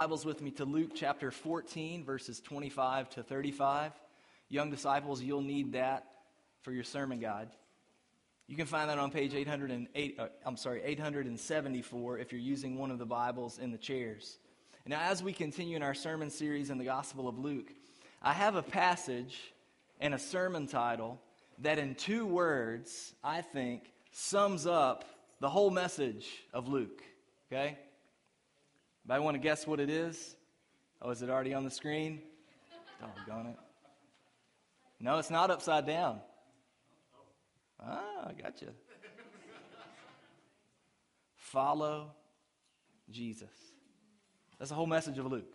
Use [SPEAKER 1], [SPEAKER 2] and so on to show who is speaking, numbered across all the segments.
[SPEAKER 1] Bibles with me to Luke chapter 14, verses 25 to 35. Young disciples, you'll need that for your sermon guide. You can find that on page 808, uh, I'm sorry, 874 if you're using one of the Bibles in the chairs. Now, as we continue in our sermon series in the Gospel of Luke, I have a passage and a sermon title that, in two words, I think sums up the whole message of Luke. Okay? Anybody want to guess what it is? Oh, is it already on the screen? Doggone it. No, it's not upside down. Ah, I got you. Follow Jesus. That's the whole message of Luke.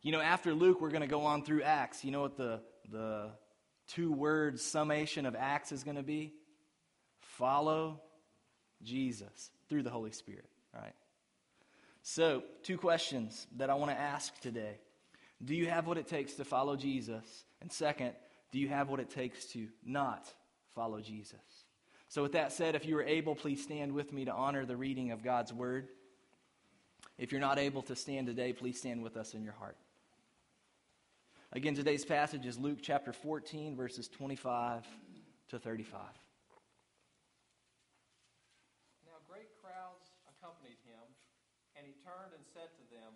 [SPEAKER 1] You know, after Luke, we're going to go on through Acts. You know what the, the two word summation of Acts is going to be? Follow Jesus through the Holy Spirit, right? So, two questions that I want to ask today. Do you have what it takes to follow Jesus? And second, do you have what it takes to not follow Jesus? So, with that said, if you are able, please stand with me to honor the reading of God's word. If you're not able to stand today, please stand with us in your heart. Again, today's passage is Luke chapter 14, verses 25 to 35.
[SPEAKER 2] Turned and said to them,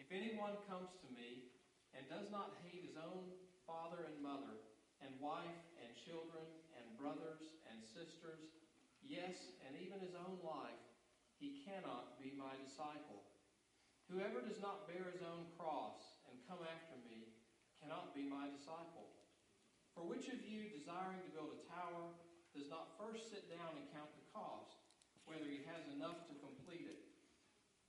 [SPEAKER 2] If anyone comes to me and does not hate his own father and mother, and wife and children, and brothers and sisters, yes, and even his own life, he cannot be my disciple. Whoever does not bear his own cross and come after me cannot be my disciple. For which of you, desiring to build a tower, does not first sit down and count the cost, whether he has enough to?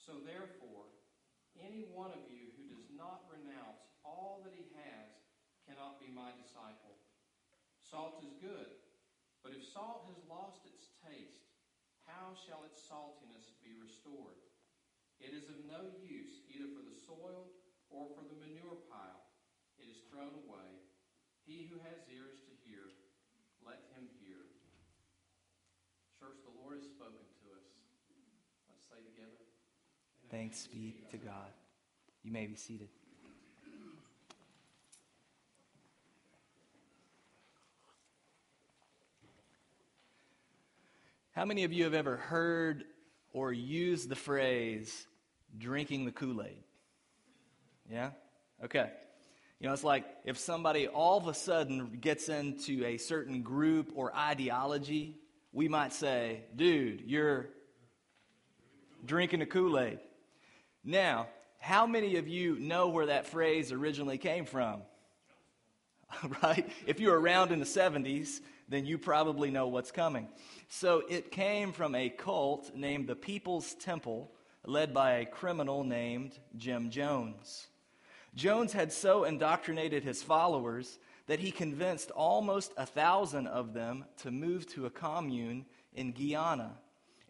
[SPEAKER 2] So therefore, any one of you who does not renounce all that he has cannot be my disciple. Salt is good, but if salt has lost its taste, how shall its saltiness be restored? It is of no use either for the soil or for the manure pile. It is thrown away. He who has ears to hear, let him hear. Church, the Lord has spoken to us. Let's say together.
[SPEAKER 1] Thanks be to God. You may be seated. How many of you have ever heard or used the phrase drinking the Kool Aid? Yeah? Okay. You know, it's like if somebody all of a sudden gets into a certain group or ideology, we might say, dude, you're drinking the Kool Aid. Now, how many of you know where that phrase originally came from? right? If you were around in the 70s, then you probably know what's coming. So it came from a cult named the People's Temple, led by a criminal named Jim Jones. Jones had so indoctrinated his followers that he convinced almost a thousand of them to move to a commune in Guyana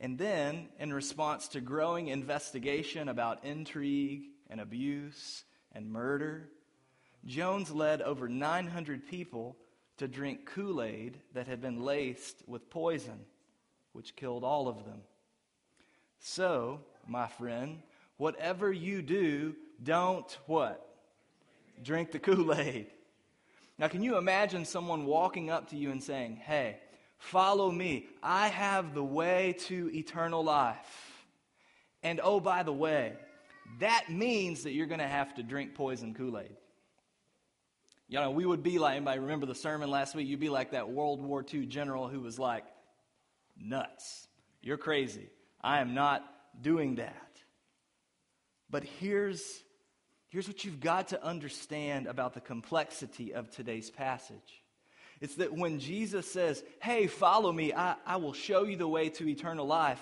[SPEAKER 1] and then, in response to growing investigation about intrigue and abuse and murder, Jones led over 900 people to drink Kool Aid that had been laced with poison, which killed all of them. So, my friend, whatever you do, don't what? Drink the Kool Aid. Now, can you imagine someone walking up to you and saying, Hey, Follow me. I have the way to eternal life. And oh, by the way, that means that you're going to have to drink poison Kool Aid. You know, we would be like, anybody remember the sermon last week? You'd be like that World War II general who was like, nuts. You're crazy. I am not doing that. But here's, here's what you've got to understand about the complexity of today's passage. It's that when Jesus says, Hey, follow me, I, I will show you the way to eternal life.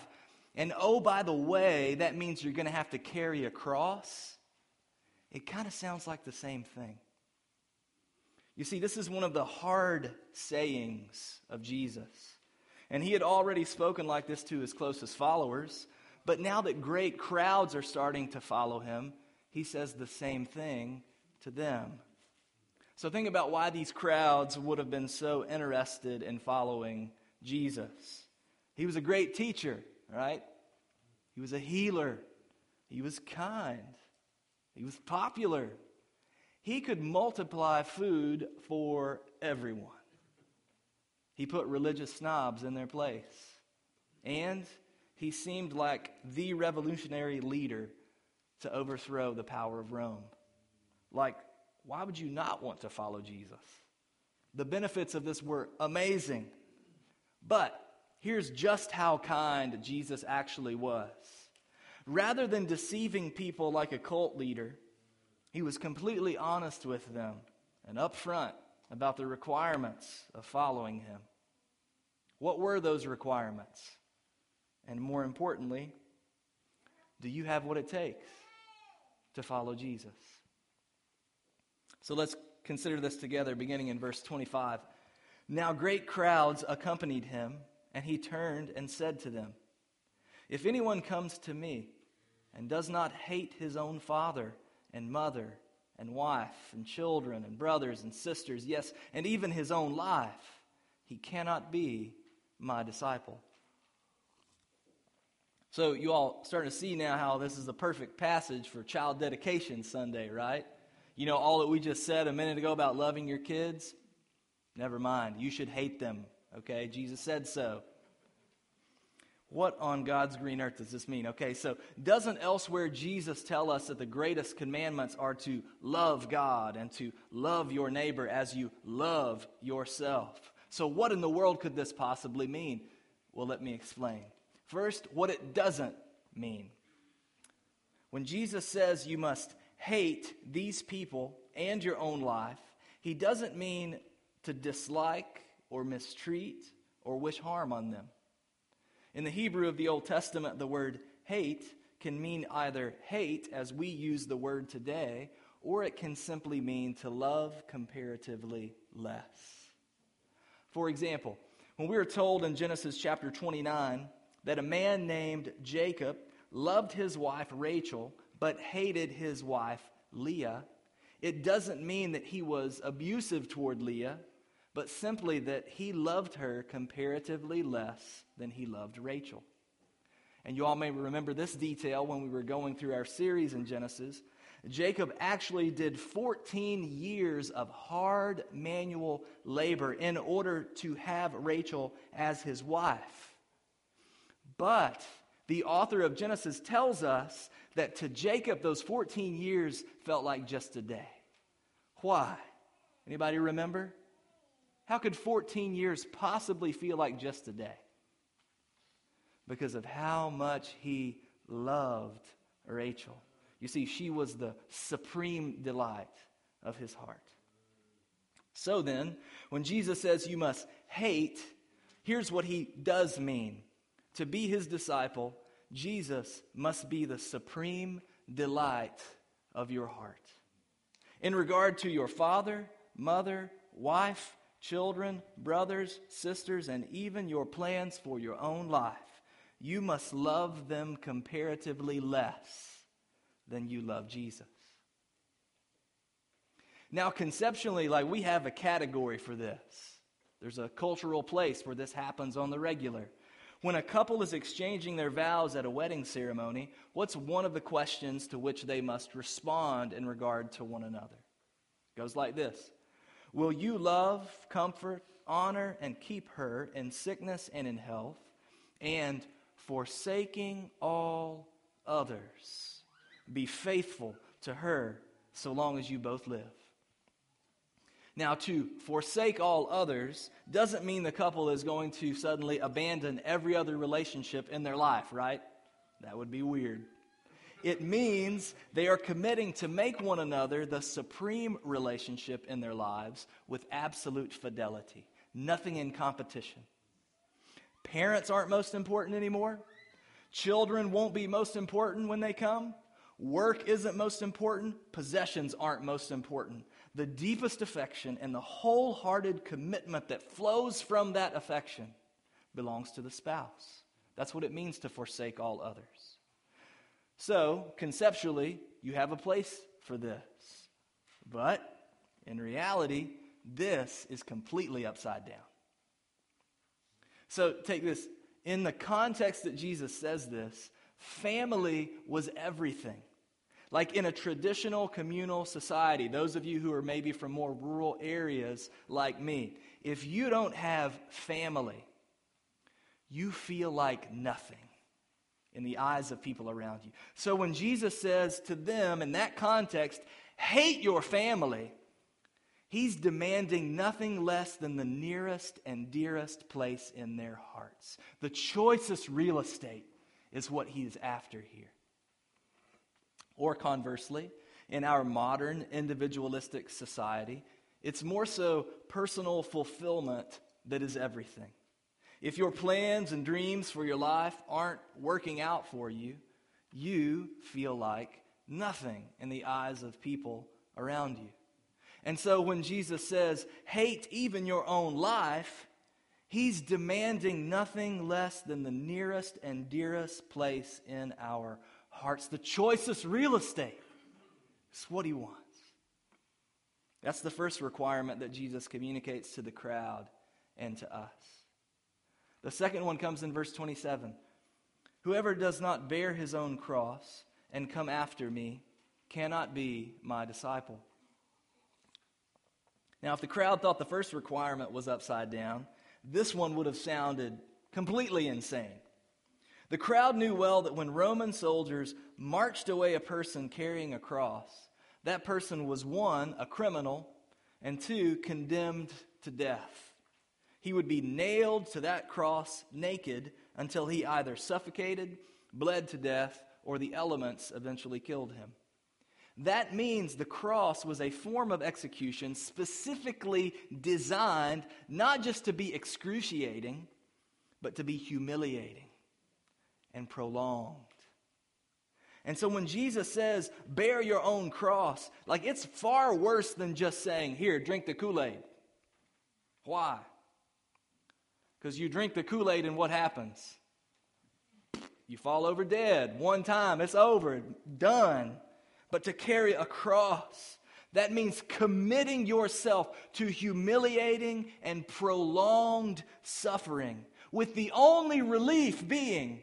[SPEAKER 1] And oh, by the way, that means you're going to have to carry a cross. It kind of sounds like the same thing. You see, this is one of the hard sayings of Jesus. And he had already spoken like this to his closest followers. But now that great crowds are starting to follow him, he says the same thing to them. So think about why these crowds would have been so interested in following Jesus. He was a great teacher, right? He was a healer. He was kind. He was popular. He could multiply food for everyone. He put religious snobs in their place. And he seemed like the revolutionary leader to overthrow the power of Rome. Like, why would you not want to follow Jesus? The benefits of this were amazing. But here's just how kind Jesus actually was. Rather than deceiving people like a cult leader, he was completely honest with them and upfront about the requirements of following him. What were those requirements? And more importantly, do you have what it takes to follow Jesus? So let's consider this together, beginning in verse 25. Now great crowds accompanied him, and he turned and said to them, If anyone comes to me and does not hate his own father and mother and wife and children and brothers and sisters, yes, and even his own life, he cannot be my disciple. So, you all starting to see now how this is a perfect passage for child dedication Sunday, right? You know, all that we just said a minute ago about loving your kids? Never mind. You should hate them, okay? Jesus said so. What on God's green earth does this mean? Okay, so doesn't elsewhere Jesus tell us that the greatest commandments are to love God and to love your neighbor as you love yourself? So, what in the world could this possibly mean? Well, let me explain. First, what it doesn't mean. When Jesus says you must hate these people and your own life, he doesn't mean to dislike or mistreat or wish harm on them. In the Hebrew of the Old Testament, the word hate can mean either hate, as we use the word today, or it can simply mean to love comparatively less. For example, when we are told in Genesis chapter 29 that a man named Jacob loved his wife Rachel but hated his wife Leah, it doesn't mean that he was abusive toward Leah, but simply that he loved her comparatively less than he loved Rachel. And you all may remember this detail when we were going through our series in Genesis Jacob actually did 14 years of hard manual labor in order to have Rachel as his wife. But the author of Genesis tells us that to Jacob, those 14 years felt like just a day. Why? Anybody remember? How could 14 years possibly feel like just a day? Because of how much he loved Rachel. You see, she was the supreme delight of his heart. So then, when Jesus says you must hate, here's what he does mean. To be his disciple, Jesus must be the supreme delight of your heart. In regard to your father, mother, wife, children, brothers, sisters, and even your plans for your own life, you must love them comparatively less than you love Jesus. Now, conceptually, like we have a category for this. There's a cultural place where this happens on the regular. When a couple is exchanging their vows at a wedding ceremony, what's one of the questions to which they must respond in regard to one another? It goes like this Will you love, comfort, honor, and keep her in sickness and in health, and forsaking all others? Be faithful to her so long as you both live. Now, to forsake all others doesn't mean the couple is going to suddenly abandon every other relationship in their life, right? That would be weird. It means they are committing to make one another the supreme relationship in their lives with absolute fidelity, nothing in competition. Parents aren't most important anymore. Children won't be most important when they come. Work isn't most important. Possessions aren't most important. The deepest affection and the wholehearted commitment that flows from that affection belongs to the spouse. That's what it means to forsake all others. So, conceptually, you have a place for this. But in reality, this is completely upside down. So, take this in the context that Jesus says this, family was everything. Like in a traditional communal society, those of you who are maybe from more rural areas like me, if you don't have family, you feel like nothing in the eyes of people around you. So when Jesus says to them in that context, hate your family, he's demanding nothing less than the nearest and dearest place in their hearts. The choicest real estate is what he is after here. Or conversely, in our modern individualistic society, it's more so personal fulfillment that is everything. If your plans and dreams for your life aren't working out for you, you feel like nothing in the eyes of people around you. And so when Jesus says, hate even your own life, he's demanding nothing less than the nearest and dearest place in our hearts. The choicest real estate It's what he wants. That's the first requirement that Jesus communicates to the crowd and to us. The second one comes in verse 27. Whoever does not bear his own cross and come after me cannot be my disciple. Now, if the crowd thought the first requirement was upside down, this one would have sounded completely insane. The crowd knew well that when Roman soldiers marched away a person carrying a cross, that person was one, a criminal, and two, condemned to death he would be nailed to that cross naked until he either suffocated, bled to death, or the elements eventually killed him. That means the cross was a form of execution specifically designed not just to be excruciating, but to be humiliating and prolonged. And so when Jesus says, bear your own cross, like it's far worse than just saying, here, drink the Kool Aid. Why? Because you drink the Kool Aid and what happens? You fall over dead. One time, it's over, done. But to carry a cross, that means committing yourself to humiliating and prolonged suffering, with the only relief being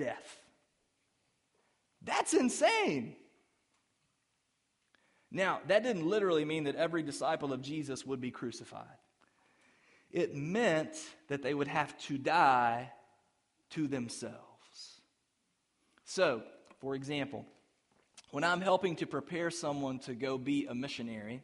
[SPEAKER 1] death. That's insane. Now, that didn't literally mean that every disciple of Jesus would be crucified it meant that they would have to die to themselves. So, for example, when I'm helping to prepare someone to go be a missionary,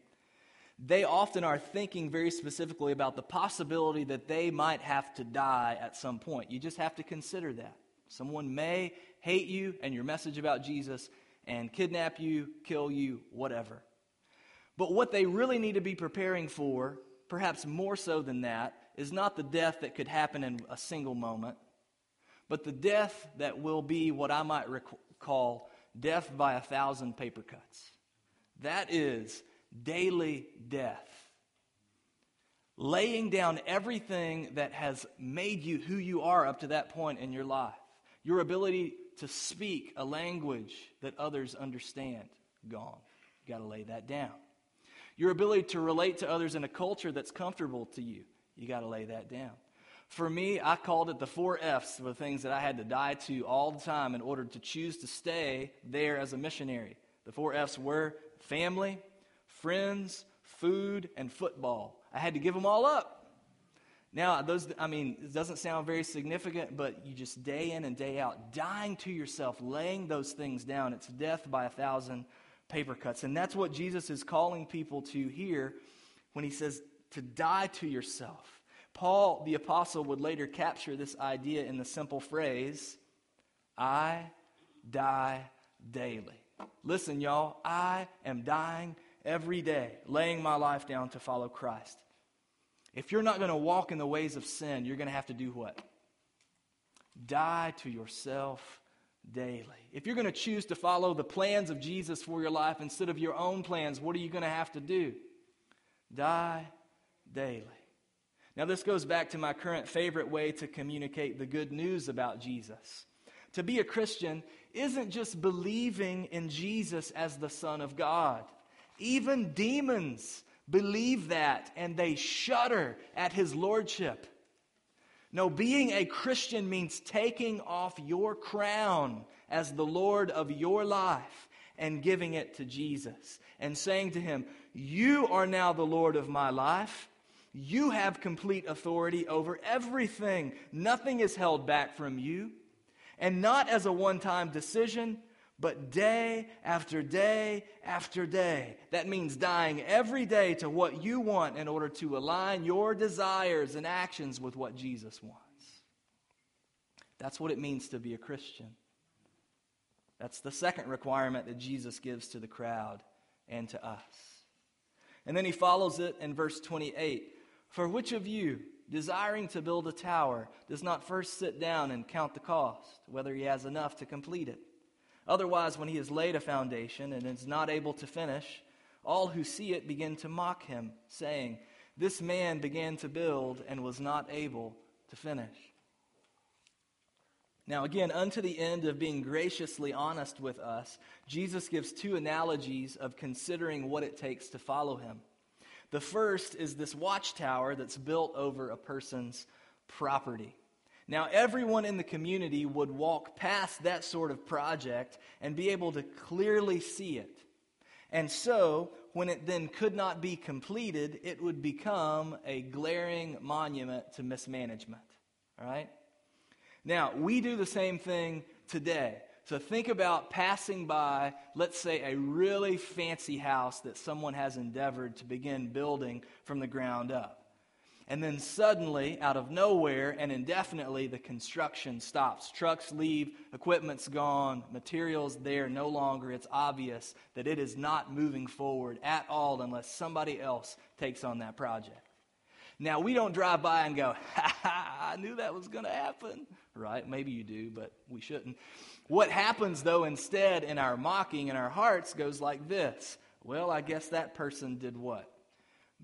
[SPEAKER 1] they often are thinking very specifically about the possibility that they might have to die at some point. You just have to consider that. Someone may hate you and your message about Jesus and kidnap you, kill you, whatever. But what they really need to be preparing for perhaps more so than that, is not the death that could happen in a single moment, but the death that will be what I might rec- call death by a thousand paper cuts. That is daily death. Laying down everything that has made you who you are up to that point in your life. Your ability to speak a language that others understand, gone. You got to lay that down. Your ability to relate to others in a culture that's comfortable to you. You got to lay that down. For me, I called it the four F's, the things that I had to die to all the time in order to choose to stay there as a missionary. The four F's were family, friends, food, and football. I had to give them all up. Now, those, I mean, it doesn't sound very significant, but you just day in and day out, dying to yourself, laying those things down. It's death by a thousand paper cuts. And that's what Jesus is calling people to here when he says to die to yourself. Paul, the apostle, would later capture this idea in the simple phrase I die daily. Listen, y'all, I am dying every day, laying my life down to follow Christ. If you're not going to walk in the ways of sin, you're going to have to do what? Die to yourself daily. If you're going to choose to follow the plans of Jesus for your life instead of your own plans, what are you going to have to do? Die daily. Now, this goes back to my current favorite way to communicate the good news about Jesus. To be a Christian isn't just believing in Jesus as the Son of God. Even demons believe that and they shudder at his lordship. No, being a Christian means taking off your crown as the Lord of your life and giving it to Jesus and saying to him, You are now the Lord of my life. You have complete authority over everything. Nothing is held back from you. And not as a one time decision, but day after day after day. That means dying every day to what you want in order to align your desires and actions with what Jesus wants. That's what it means to be a Christian. That's the second requirement that Jesus gives to the crowd and to us. And then he follows it in verse 28 For which of you, desiring to build a tower, does not first sit down and count the cost, whether he has enough to complete it? Otherwise, when he has laid a foundation and is not able to finish, all who see it begin to mock him, saying, This man began to build and was not able to finish. Now, again, unto the end of being graciously honest with us, Jesus gives two analogies of considering what it takes to follow him. The first is this watchtower that's built over a person's property. Now, everyone in the community would walk past that sort of project and be able to clearly see it. And so, when it then could not be completed, it would become a glaring monument to mismanagement. All right? Now, we do the same thing today. So think about passing by, let's say, a really fancy house that someone has endeavored to begin building from the ground up. And then suddenly, out of nowhere and indefinitely, the construction stops. Trucks leave, equipment's gone, materials there no longer. It's obvious that it is not moving forward at all unless somebody else takes on that project. Now, we don't drive by and go, ha ha, I knew that was going to happen, right? Maybe you do, but we shouldn't. What happens, though, instead in our mocking in our hearts goes like this Well, I guess that person did what?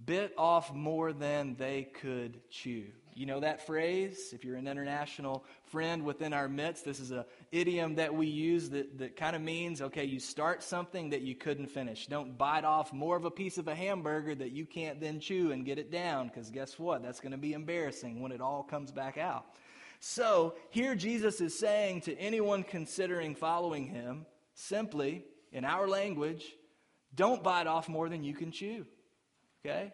[SPEAKER 1] Bit off more than they could chew. You know that phrase? If you're an international friend within our midst, this is an idiom that we use that, that kind of means okay, you start something that you couldn't finish. Don't bite off more of a piece of a hamburger that you can't then chew and get it down, because guess what? That's going to be embarrassing when it all comes back out. So here Jesus is saying to anyone considering following him, simply, in our language, don't bite off more than you can chew. Okay?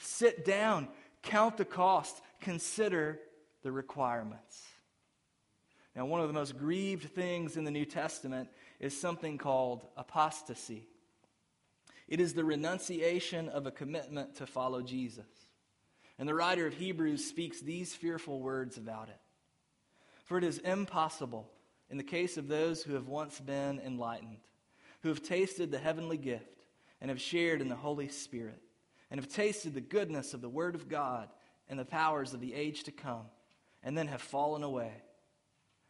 [SPEAKER 1] Sit down, count the cost, consider the requirements. Now, one of the most grieved things in the New Testament is something called apostasy. It is the renunciation of a commitment to follow Jesus. And the writer of Hebrews speaks these fearful words about it. For it is impossible, in the case of those who have once been enlightened, who have tasted the heavenly gift and have shared in the Holy Spirit, and have tasted the goodness of the Word of God and the powers of the age to come, and then have fallen away,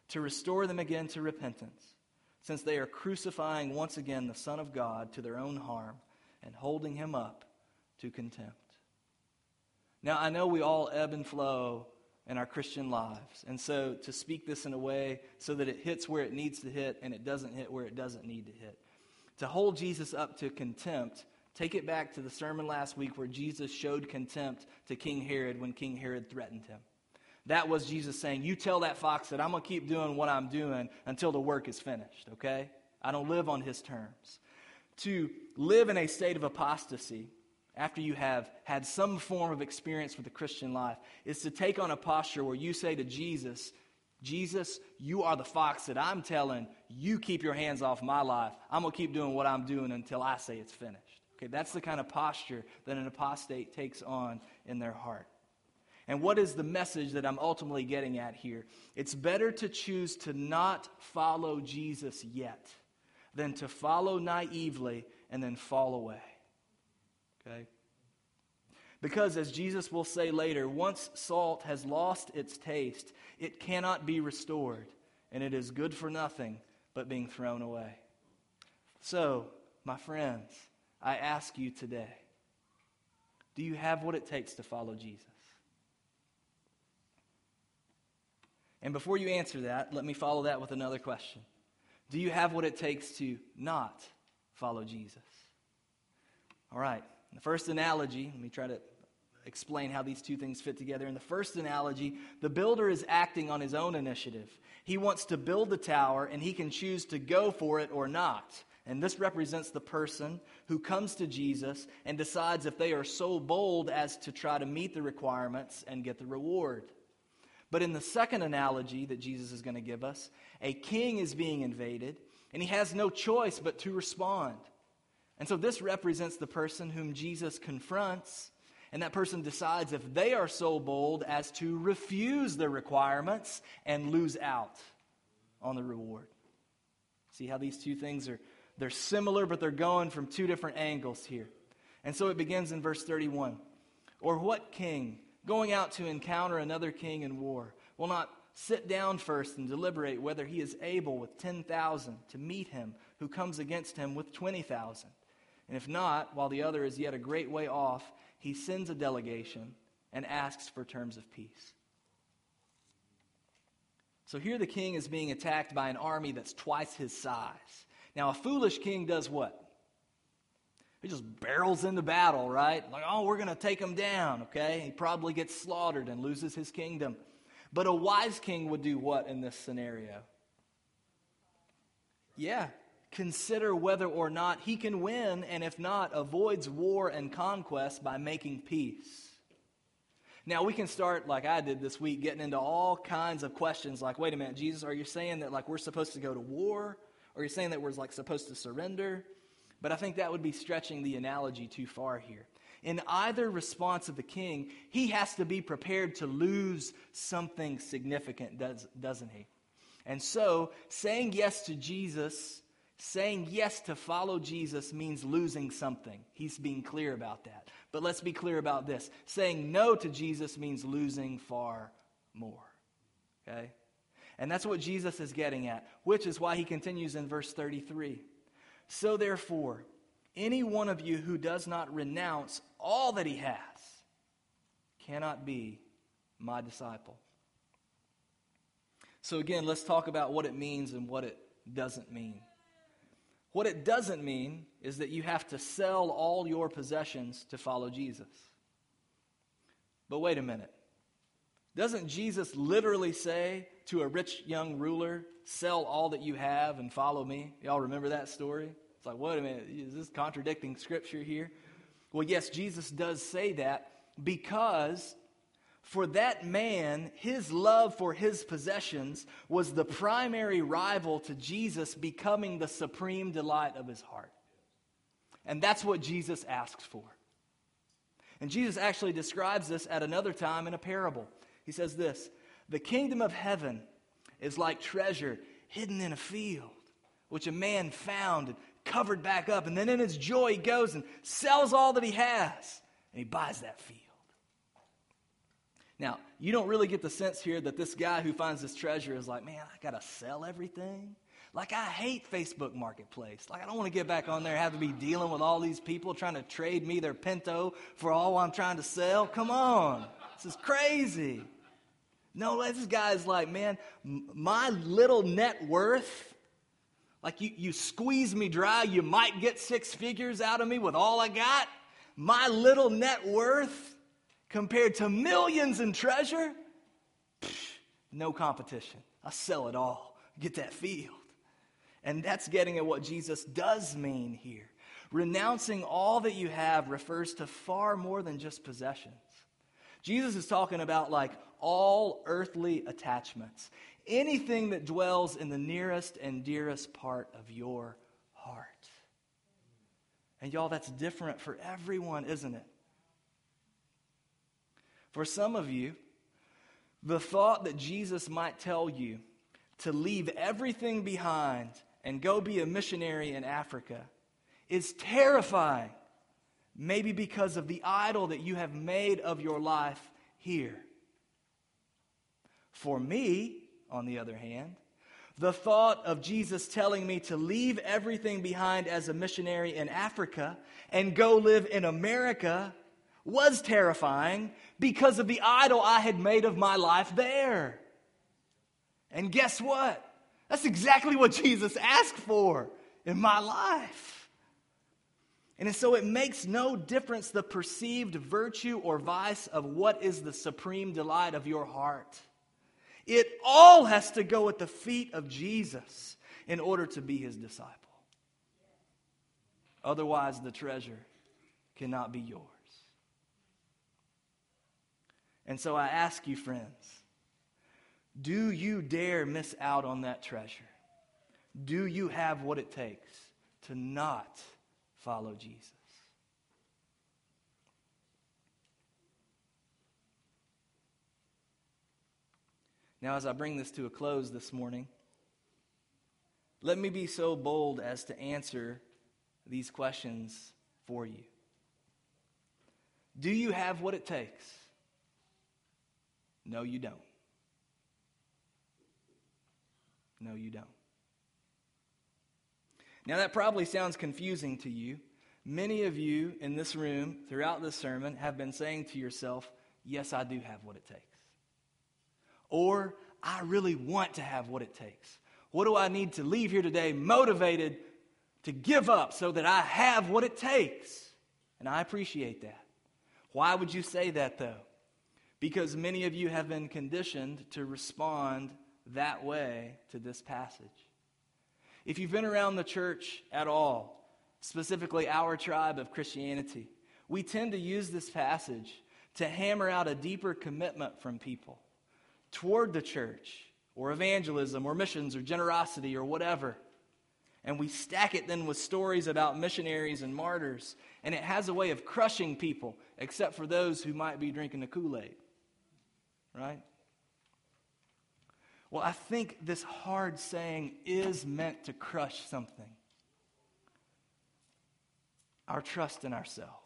[SPEAKER 1] to restore them again to repentance, since they are crucifying once again the Son of God to their own harm and holding him up to contempt. Now, I know we all ebb and flow in our Christian lives. And so to speak this in a way so that it hits where it needs to hit and it doesn't hit where it doesn't need to hit. To hold Jesus up to contempt Take it back to the sermon last week where Jesus showed contempt to King Herod when King Herod threatened him. That was Jesus saying, You tell that fox that I'm going to keep doing what I'm doing until the work is finished, okay? I don't live on his terms. To live in a state of apostasy after you have had some form of experience with the Christian life is to take on a posture where you say to Jesus, Jesus, you are the fox that I'm telling, you keep your hands off my life. I'm going to keep doing what I'm doing until I say it's finished. Okay, that's the kind of posture that an apostate takes on in their heart. And what is the message that I'm ultimately getting at here? It's better to choose to not follow Jesus yet than to follow naively and then fall away. Okay? Because, as Jesus will say later, once salt has lost its taste, it cannot be restored, and it is good for nothing but being thrown away. So, my friends, I ask you today do you have what it takes to follow Jesus? And before you answer that, let me follow that with another question Do you have what it takes to not follow Jesus? All right. The first analogy, let me try to explain how these two things fit together. In the first analogy, the builder is acting on his own initiative. He wants to build the tower, and he can choose to go for it or not. And this represents the person who comes to Jesus and decides if they are so bold as to try to meet the requirements and get the reward. But in the second analogy that Jesus is going to give us, a king is being invaded, and he has no choice but to respond. And so this represents the person whom Jesus confronts, and that person decides if they are so bold as to refuse the requirements and lose out on the reward. See how these two things are they're similar but they're going from two different angles here. And so it begins in verse 31. Or what king going out to encounter another king in war will not sit down first and deliberate whether he is able with 10,000 to meet him who comes against him with 20,000? And if not, while the other is yet a great way off, he sends a delegation and asks for terms of peace. So here the king is being attacked by an army that's twice his size. Now, a foolish king does what? He just barrels into battle, right? Like, oh, we're going to take him down, okay? He probably gets slaughtered and loses his kingdom. But a wise king would do what in this scenario? Yeah, consider whether or not he can win, and if not, avoids war and conquest by making peace. Now, we can start, like I did this week, getting into all kinds of questions like, wait a minute, Jesus, are you saying that like we're supposed to go to war? Or you're saying that we're like supposed to surrender? But I think that would be stretching the analogy too far here. In either response of the king, he has to be prepared to lose something significant, does, doesn't he? And so, saying yes to Jesus Saying yes to follow Jesus means losing something. He's being clear about that. But let's be clear about this. Saying no to Jesus means losing far more. Okay? And that's what Jesus is getting at, which is why he continues in verse 33. So therefore, any one of you who does not renounce all that he has cannot be my disciple. So again, let's talk about what it means and what it doesn't mean. What it doesn't mean is that you have to sell all your possessions to follow Jesus. But wait a minute. Doesn't Jesus literally say to a rich young ruler, Sell all that you have and follow me? Y'all remember that story? It's like, wait a minute, is this contradicting scripture here? Well, yes, Jesus does say that because for that man, his love for his possessions was the primary rival to Jesus becoming the supreme delight of his heart. And that's what Jesus asks for. And Jesus actually describes this at another time in a parable. He says this The kingdom of heaven is like treasure hidden in a field, which a man found and covered back up. And then in his joy, he goes and sells all that he has, and he buys that field. Now, you don't really get the sense here that this guy who finds this treasure is like, man, I got to sell everything. Like, I hate Facebook Marketplace. Like, I don't want to get back on there have to be dealing with all these people trying to trade me their Pinto for all I'm trying to sell. Come on. This is crazy. No, this guy's like, man, my little net worth, like you, you squeeze me dry, you might get six figures out of me with all I got. My little net worth compared to millions in treasure, no competition. I sell it all, get that field. And that's getting at what Jesus does mean here. Renouncing all that you have refers to far more than just possessions. Jesus is talking about like all earthly attachments, anything that dwells in the nearest and dearest part of your heart. And y'all, that's different for everyone, isn't it? For some of you, the thought that Jesus might tell you to leave everything behind and go be a missionary in Africa is terrifying. maybe because of the idol that you have made of your life here. For me, on the other hand, the thought of Jesus telling me to leave everything behind as a missionary in Africa and go live in America was terrifying because of the idol I had made of my life there. And guess what? That's exactly what Jesus asked for in my life. And so it makes no difference the perceived virtue or vice of what is the supreme delight of your heart. It all has to go at the feet of Jesus in order to be his disciple. Otherwise, the treasure cannot be yours. And so I ask you, friends, do you dare miss out on that treasure? Do you have what it takes to not follow Jesus? Now, as I bring this to a close this morning, let me be so bold as to answer these questions for you. Do you have what it takes? No, you don't. No, you don't. Now, that probably sounds confusing to you. Many of you in this room throughout this sermon have been saying to yourself, Yes, I do have what it takes. Or, I really want to have what it takes. What do I need to leave here today motivated to give up so that I have what it takes? And I appreciate that. Why would you say that, though? Because many of you have been conditioned to respond that way to this passage. If you've been around the church at all, specifically our tribe of Christianity, we tend to use this passage to hammer out a deeper commitment from people toward the church or evangelism or missions or generosity or whatever. And we stack it then with stories about missionaries and martyrs. And it has a way of crushing people, except for those who might be drinking the Kool Aid. Right? Well, I think this hard saying is meant to crush something our trust in ourselves.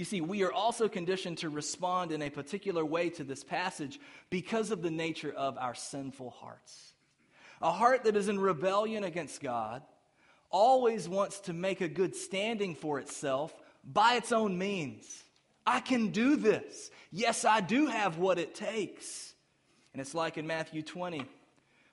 [SPEAKER 1] You see, we are also conditioned to respond in a particular way to this passage because of the nature of our sinful hearts. A heart that is in rebellion against God always wants to make a good standing for itself by its own means. I can do this. Yes, I do have what it takes. And it's like in Matthew 20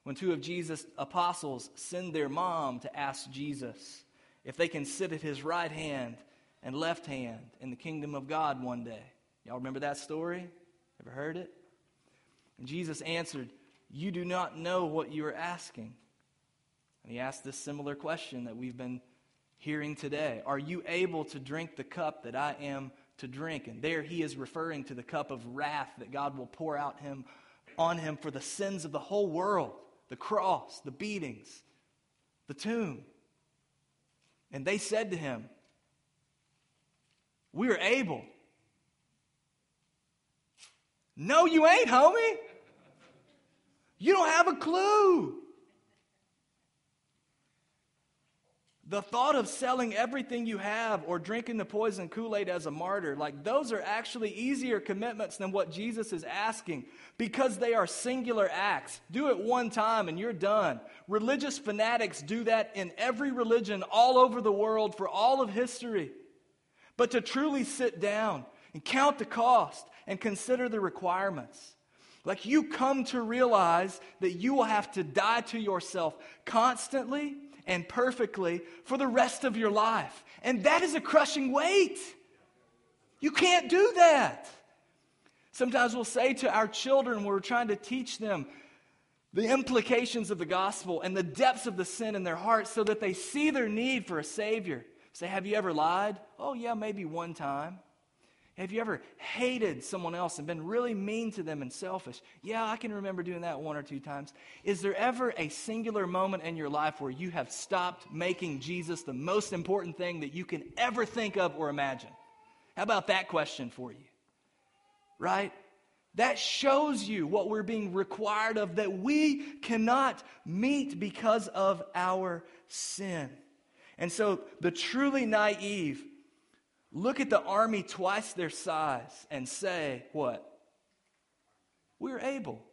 [SPEAKER 1] when two of Jesus' apostles send their mom to ask Jesus if they can sit at his right hand and left hand in the kingdom of God one day. Y'all remember that story? Ever heard it? And Jesus answered, You do not know what you are asking. And he asked this similar question that we've been hearing today Are you able to drink the cup that I am to drink? And there he is referring to the cup of wrath that God will pour out him on him for the sins of the whole world the cross, the beatings, the tomb. And they said to him, We are able. No, you ain't, homie. You don't have a clue. The thought of selling everything you have or drinking the poison Kool Aid as a martyr, like those are actually easier commitments than what Jesus is asking because they are singular acts. Do it one time and you're done. Religious fanatics do that in every religion all over the world for all of history. But to truly sit down and count the cost and consider the requirements, like you come to realize that you will have to die to yourself constantly and perfectly for the rest of your life. And that is a crushing weight. You can't do that. Sometimes we'll say to our children, we're trying to teach them the implications of the gospel and the depths of the sin in their hearts so that they see their need for a Savior. Say, Have you ever lied? Oh, yeah, maybe one time. Have you ever hated someone else and been really mean to them and selfish? Yeah, I can remember doing that one or two times. Is there ever a singular moment in your life where you have stopped making Jesus the most important thing that you can ever think of or imagine? How about that question for you? Right? That shows you what we're being required of that we cannot meet because of our sin. And so the truly naive look at the army twice their size and say, What? We're able.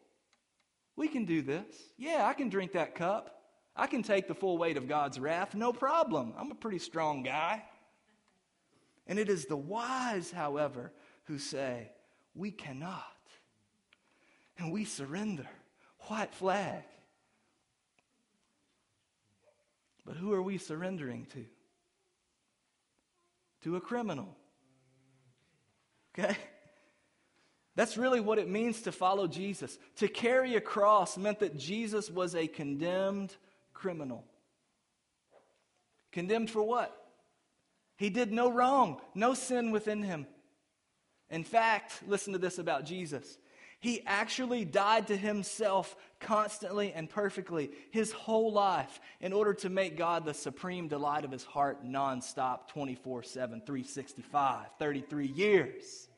[SPEAKER 1] We can do this. Yeah, I can drink that cup. I can take the full weight of God's wrath, no problem. I'm a pretty strong guy. And it is the wise, however, who say, We cannot. And we surrender. White flag. But who are we surrendering to? To a criminal. Okay? That's really what it means to follow Jesus. To carry a cross meant that Jesus was a condemned criminal. Condemned for what? He did no wrong, no sin within him. In fact, listen to this about Jesus. He actually died to himself constantly and perfectly his whole life in order to make God the supreme delight of his heart nonstop, 24 7, 365, 33 years.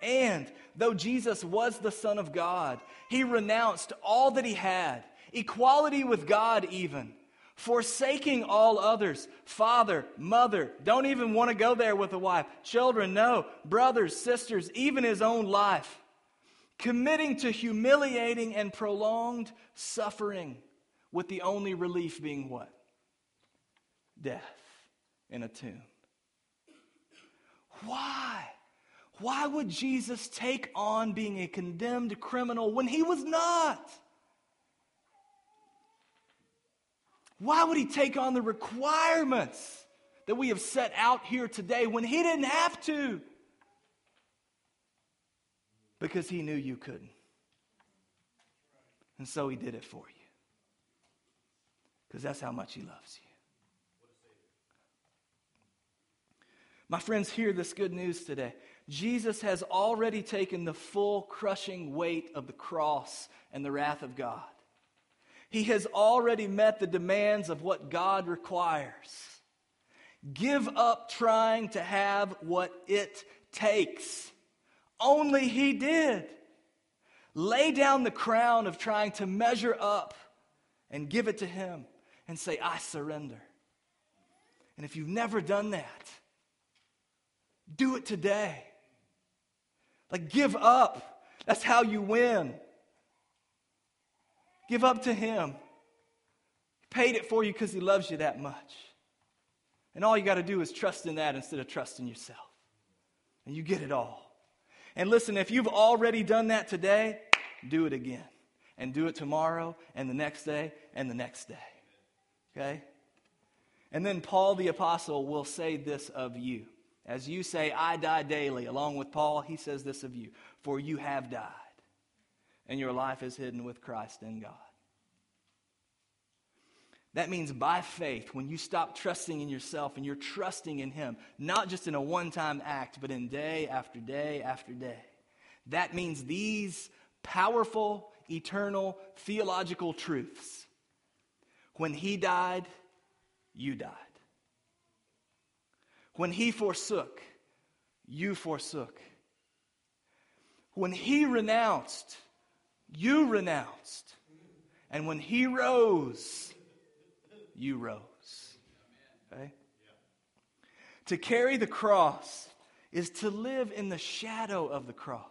[SPEAKER 1] And though Jesus was the Son of God, he renounced all that he had, equality with God, even, forsaking all others father, mother, don't even want to go there with a wife, children, no, brothers, sisters, even his own life, committing to humiliating and prolonged suffering, with the only relief being what? Death in a tomb. Why? Why would Jesus take on being a condemned criminal when he was not? Why would he take on the requirements that we have set out here today when he didn't have to? Because he knew you couldn't. And so he did it for you. Because that's how much he loves you. My friends, hear this good news today. Jesus has already taken the full crushing weight of the cross and the wrath of God. He has already met the demands of what God requires. Give up trying to have what it takes. Only He did. Lay down the crown of trying to measure up and give it to Him and say, I surrender. And if you've never done that, do it today. Like, give up. That's how you win. Give up to Him. He paid it for you because He loves you that much. And all you got to do is trust in that instead of trusting yourself. And you get it all. And listen, if you've already done that today, do it again. And do it tomorrow, and the next day, and the next day. Okay? And then Paul the Apostle will say this of you. As you say, I die daily, along with Paul, he says this of you For you have died, and your life is hidden with Christ in God. That means by faith, when you stop trusting in yourself and you're trusting in Him, not just in a one time act, but in day after day after day. That means these powerful, eternal, theological truths. When He died, you died. When he forsook, you forsook. When he renounced, you renounced. And when he rose, you rose. Okay? To carry the cross is to live in the shadow of the cross.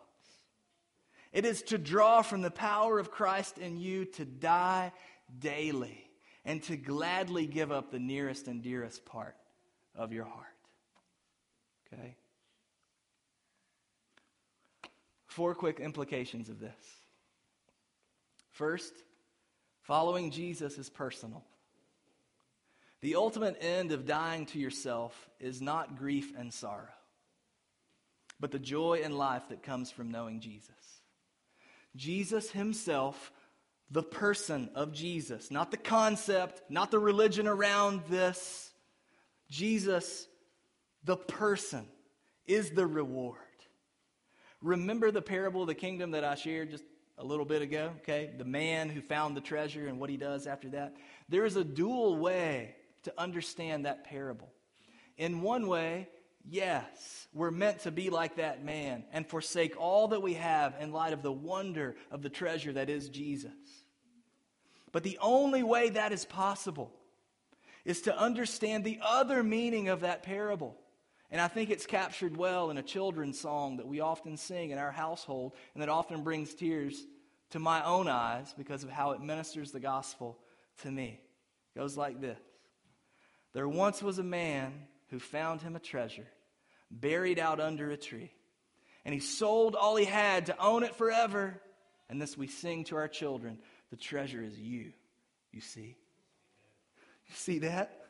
[SPEAKER 1] It is to draw from the power of Christ in you to die daily and to gladly give up the nearest and dearest part of your heart. Okay? Four quick implications of this. First, following Jesus is personal. The ultimate end of dying to yourself is not grief and sorrow, but the joy and life that comes from knowing Jesus. Jesus himself, the person of Jesus, not the concept, not the religion around this. Jesus the person is the reward. Remember the parable of the kingdom that I shared just a little bit ago? Okay, the man who found the treasure and what he does after that. There is a dual way to understand that parable. In one way, yes, we're meant to be like that man and forsake all that we have in light of the wonder of the treasure that is Jesus. But the only way that is possible is to understand the other meaning of that parable. And I think it's captured well in a children's song that we often sing in our household and that often brings tears to my own eyes because of how it ministers the gospel to me. It goes like this There once was a man who found him a treasure buried out under a tree, and he sold all he had to own it forever. And this we sing to our children the treasure is you, you see. You see that?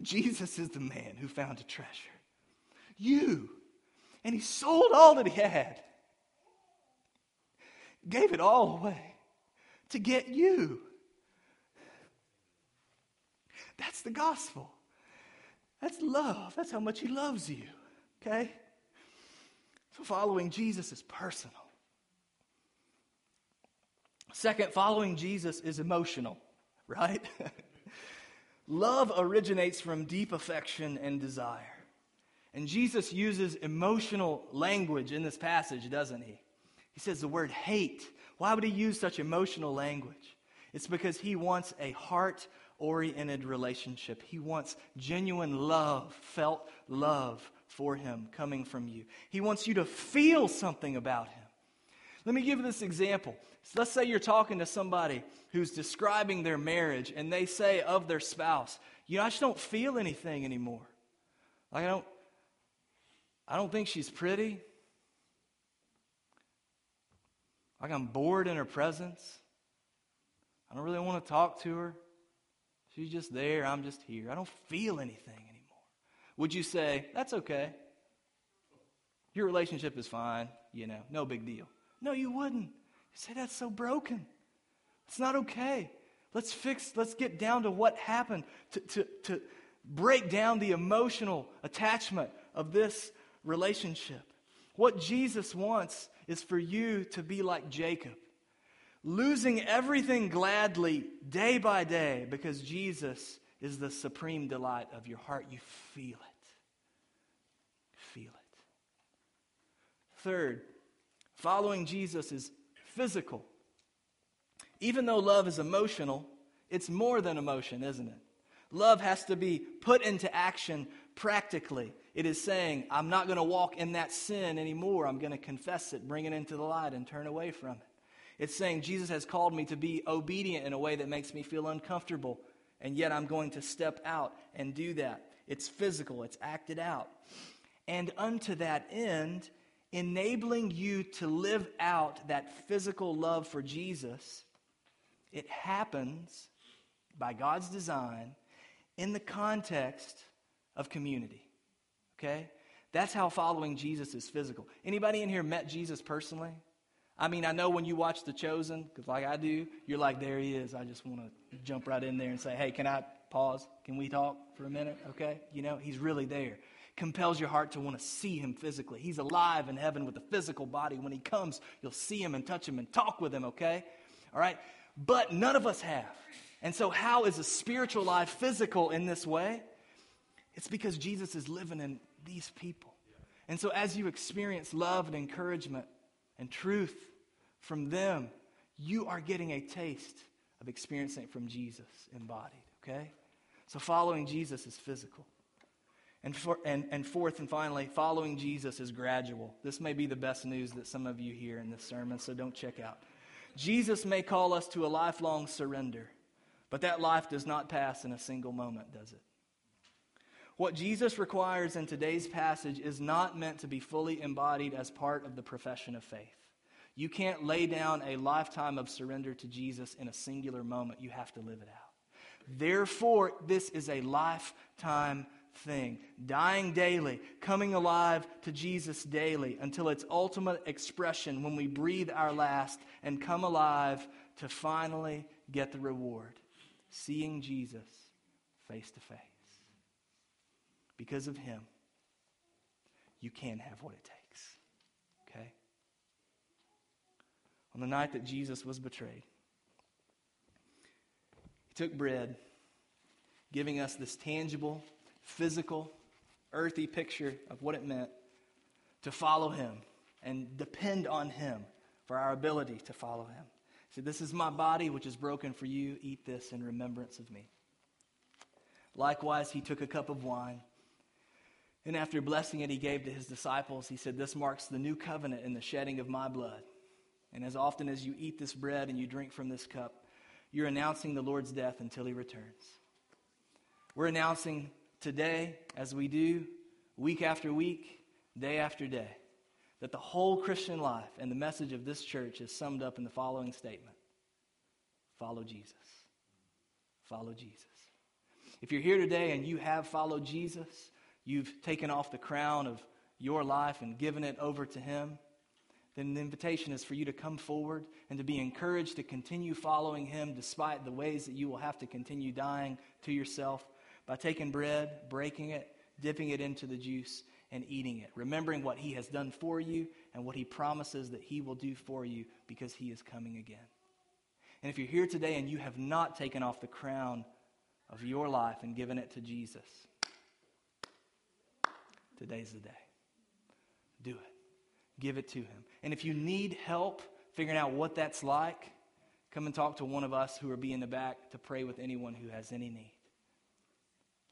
[SPEAKER 1] Jesus is the man who found a treasure. You. And he sold all that he had, gave it all away to get you. That's the gospel. That's love. That's how much he loves you. Okay? So following Jesus is personal. Second, following Jesus is emotional, right? Love originates from deep affection and desire. And Jesus uses emotional language in this passage, doesn't he? He says the word hate. Why would he use such emotional language? It's because he wants a heart oriented relationship. He wants genuine love, felt love for him coming from you. He wants you to feel something about him. Let me give this example. Let's say you're talking to somebody who's describing their marriage and they say of their spouse, you know, I just don't feel anything anymore. Like I don't I don't think she's pretty. Like I'm bored in her presence. I don't really want to talk to her. She's just there, I'm just here. I don't feel anything anymore. Would you say, that's okay? Your relationship is fine, you know, no big deal. No, you wouldn't. You say, that's so broken. It's not okay. Let's fix, let's get down to what happened to, to, to break down the emotional attachment of this relationship. What Jesus wants is for you to be like Jacob, losing everything gladly day by day because Jesus is the supreme delight of your heart. You feel it. Feel it. Third, following Jesus is physical. Even though love is emotional, it's more than emotion, isn't it? Love has to be put into action practically. It is saying, I'm not going to walk in that sin anymore. I'm going to confess it, bring it into the light, and turn away from it. It's saying, Jesus has called me to be obedient in a way that makes me feel uncomfortable, and yet I'm going to step out and do that. It's physical, it's acted out. And unto that end, enabling you to live out that physical love for Jesus it happens by God's design in the context of community. Okay? That's how following Jesus is physical. Anybody in here met Jesus personally? I mean, I know when you watch The Chosen, because like I do, you're like, there he is. I just want to jump right in there and say, hey, can I pause? Can we talk for a minute? Okay? You know, he's really there. Compels your heart to want to see him physically. He's alive in heaven with a physical body. When he comes, you'll see him and touch him and talk with him, okay? All right? but none of us have. And so, how is a spiritual life physical in this way? It's because Jesus is living in these people. And so, as you experience love and encouragement and truth from them, you are getting a taste of experiencing it from Jesus embodied, okay? So, following Jesus is physical. And, for, and, and fourth and finally, following Jesus is gradual. This may be the best news that some of you hear in this sermon, so don't check out. Jesus may call us to a lifelong surrender, but that life does not pass in a single moment, does it? What Jesus requires in today's passage is not meant to be fully embodied as part of the profession of faith. You can't lay down a lifetime of surrender to Jesus in a singular moment. You have to live it out. Therefore, this is a lifetime thing, dying daily, coming alive to Jesus daily until its ultimate expression when we breathe our last and come alive to finally get the reward seeing Jesus face to face. Because of him, you can have what it takes. Okay? On the night that Jesus was betrayed, he took bread, giving us this tangible, physical, earthy picture of what it meant to follow him and depend on him for our ability to follow him. He said, This is my body, which is broken for you. Eat this in remembrance of me. Likewise, he took a cup of wine. And after blessing it, he gave to his disciples. He said, This marks the new covenant in the shedding of my blood. And as often as you eat this bread and you drink from this cup, you're announcing the Lord's death until he returns. We're announcing today, as we do week after week, day after day, that the whole Christian life and the message of this church is summed up in the following statement Follow Jesus. Follow Jesus. If you're here today and you have followed Jesus, you've taken off the crown of your life and given it over to Him, then the invitation is for you to come forward and to be encouraged to continue following Him despite the ways that you will have to continue dying to yourself by taking bread, breaking it, dipping it into the juice, and eating it, remembering what He has done for you and what He promises that He will do for you because He is coming again. And if you're here today and you have not taken off the crown of your life and given it to Jesus, today's the day. Do it. Give it to Him. And if you need help figuring out what that's like, come and talk to one of us who will be in the back to pray with anyone who has any need.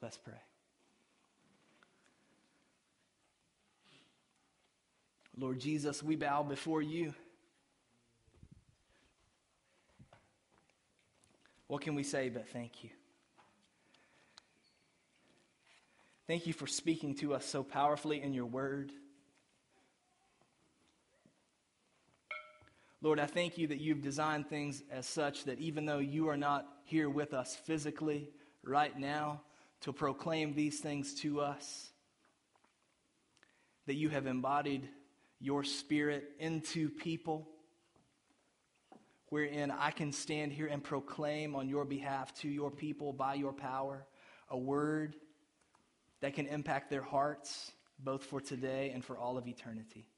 [SPEAKER 1] Let's pray. Lord Jesus, we bow before you. What can we say but thank you? Thank you for speaking to us so powerfully in your word. Lord, I thank you that you've designed things as such that even though you are not here with us physically right now to proclaim these things to us, that you have embodied your spirit into people, wherein I can stand here and proclaim on your behalf to your people by your power a word that can impact their hearts, both for today and for all of eternity.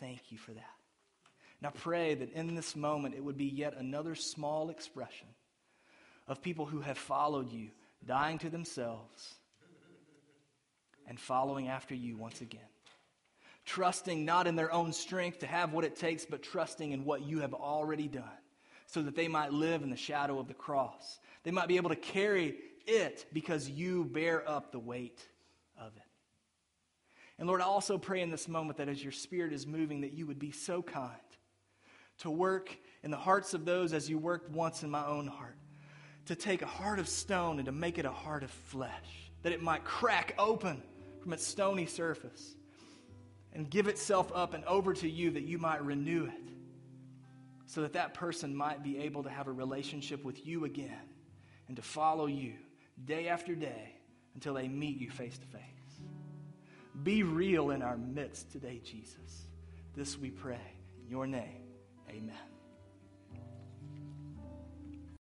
[SPEAKER 1] Thank you for that. Now pray that in this moment it would be yet another small expression of people who have followed you, dying to themselves and following after you once again. Trusting not in their own strength to have what it takes, but trusting in what you have already done so that they might live in the shadow of the cross. They might be able to carry it because you bear up the weight of it. And Lord, I also pray in this moment that as your spirit is moving, that you would be so kind to work in the hearts of those as you worked once in my own heart, to take a heart of stone and to make it a heart of flesh, that it might crack open from its stony surface and give itself up and over to you that you might renew it so that that person might be able to have a relationship with you again and to follow you day after day until they meet you face to face. Be real in our midst today, Jesus. This we pray. In your name, amen.